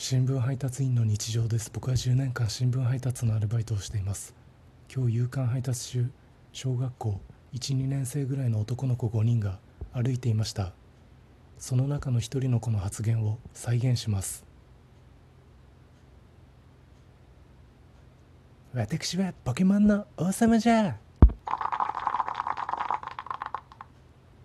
新聞配達員の日常です。僕は10年間新聞配達のアルバイトをしています。今日夕刊配達中小学校12年生ぐらいの男の子5人が歩いていました。その中の一人の子の発言を再現します。私はポケモンの王様じゃ。